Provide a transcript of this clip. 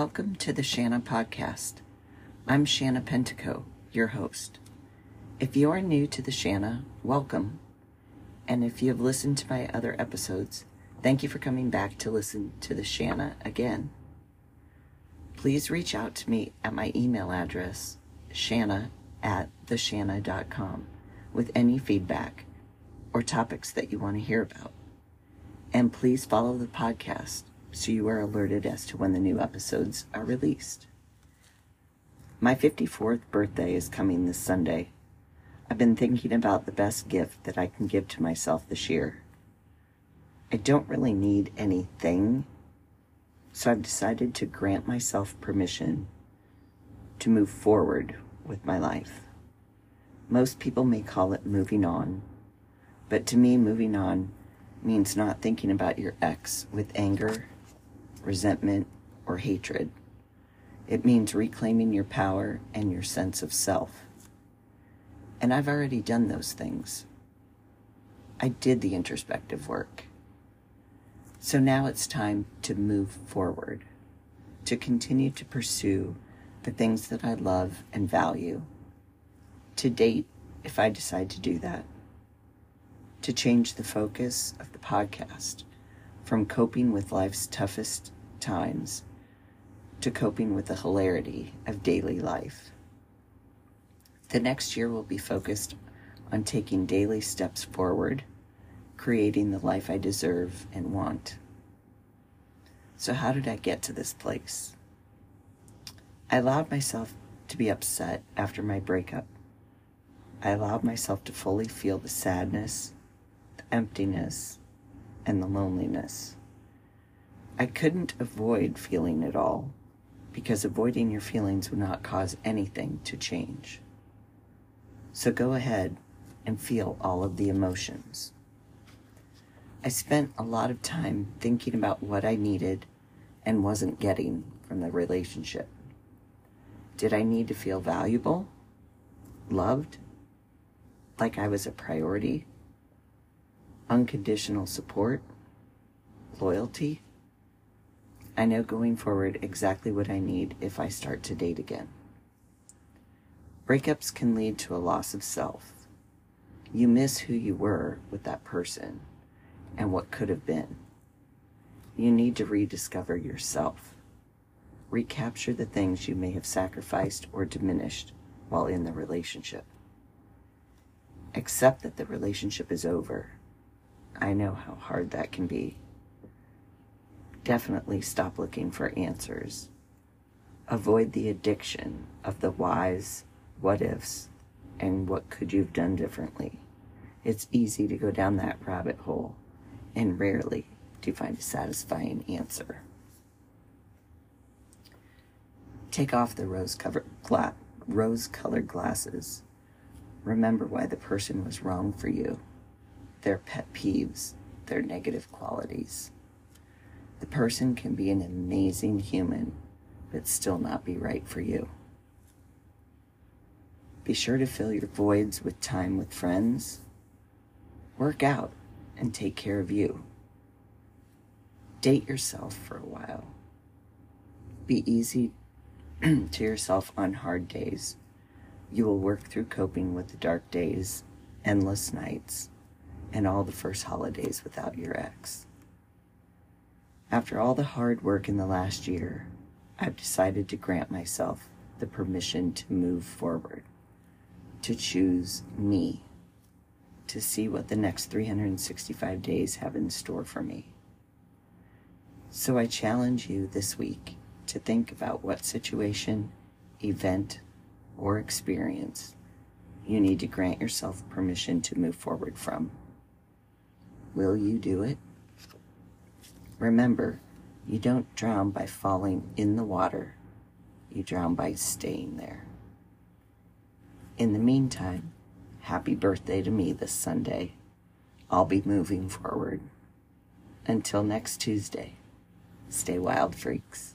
Welcome to the Shanna Podcast. I'm Shanna Pentico, your host. If you are new to the Shanna, welcome. And if you have listened to my other episodes, thank you for coming back to listen to the Shanna again. Please reach out to me at my email address, shanna at theshanna.com, with any feedback or topics that you want to hear about. And please follow the podcast so you are alerted as to when the new episodes are released. My 54th birthday is coming this Sunday. I've been thinking about the best gift that I can give to myself this year. I don't really need anything, so I've decided to grant myself permission to move forward with my life. Most people may call it moving on, but to me, moving on means not thinking about your ex with anger resentment, or hatred. It means reclaiming your power and your sense of self. And I've already done those things. I did the introspective work. So now it's time to move forward, to continue to pursue the things that I love and value, to date if I decide to do that, to change the focus of the podcast from coping with life's toughest times to coping with the hilarity of daily life. The next year will be focused on taking daily steps forward, creating the life I deserve and want. So, how did I get to this place? I allowed myself to be upset after my breakup. I allowed myself to fully feel the sadness, the emptiness, and the loneliness. I couldn't avoid feeling it all because avoiding your feelings would not cause anything to change. So go ahead and feel all of the emotions. I spent a lot of time thinking about what I needed and wasn't getting from the relationship. Did I need to feel valuable, loved, like I was a priority, unconditional support, loyalty? I know going forward exactly what I need if I start to date again. Breakups can lead to a loss of self. You miss who you were with that person and what could have been. You need to rediscover yourself. Recapture the things you may have sacrificed or diminished while in the relationship. Accept that the relationship is over. I know how hard that can be definitely stop looking for answers. Avoid the addiction of the whys, what ifs, and what could you have done differently. It's easy to go down that rabbit hole, and rarely do you find a satisfying answer. Take off the rose-covered gla- rose-colored glasses. Remember why the person was wrong for you, their pet peeves, their negative qualities. The person can be an amazing human, but still not be right for you. Be sure to fill your voids with time with friends. Work out and take care of you. Date yourself for a while. Be easy to yourself on hard days. You will work through coping with the dark days, endless nights, and all the first holidays without your ex. After all the hard work in the last year, I've decided to grant myself the permission to move forward, to choose me, to see what the next 365 days have in store for me. So I challenge you this week to think about what situation, event, or experience you need to grant yourself permission to move forward from. Will you do it? Remember, you don't drown by falling in the water, you drown by staying there. In the meantime, happy birthday to me this Sunday. I'll be moving forward. Until next Tuesday, stay wild, freaks.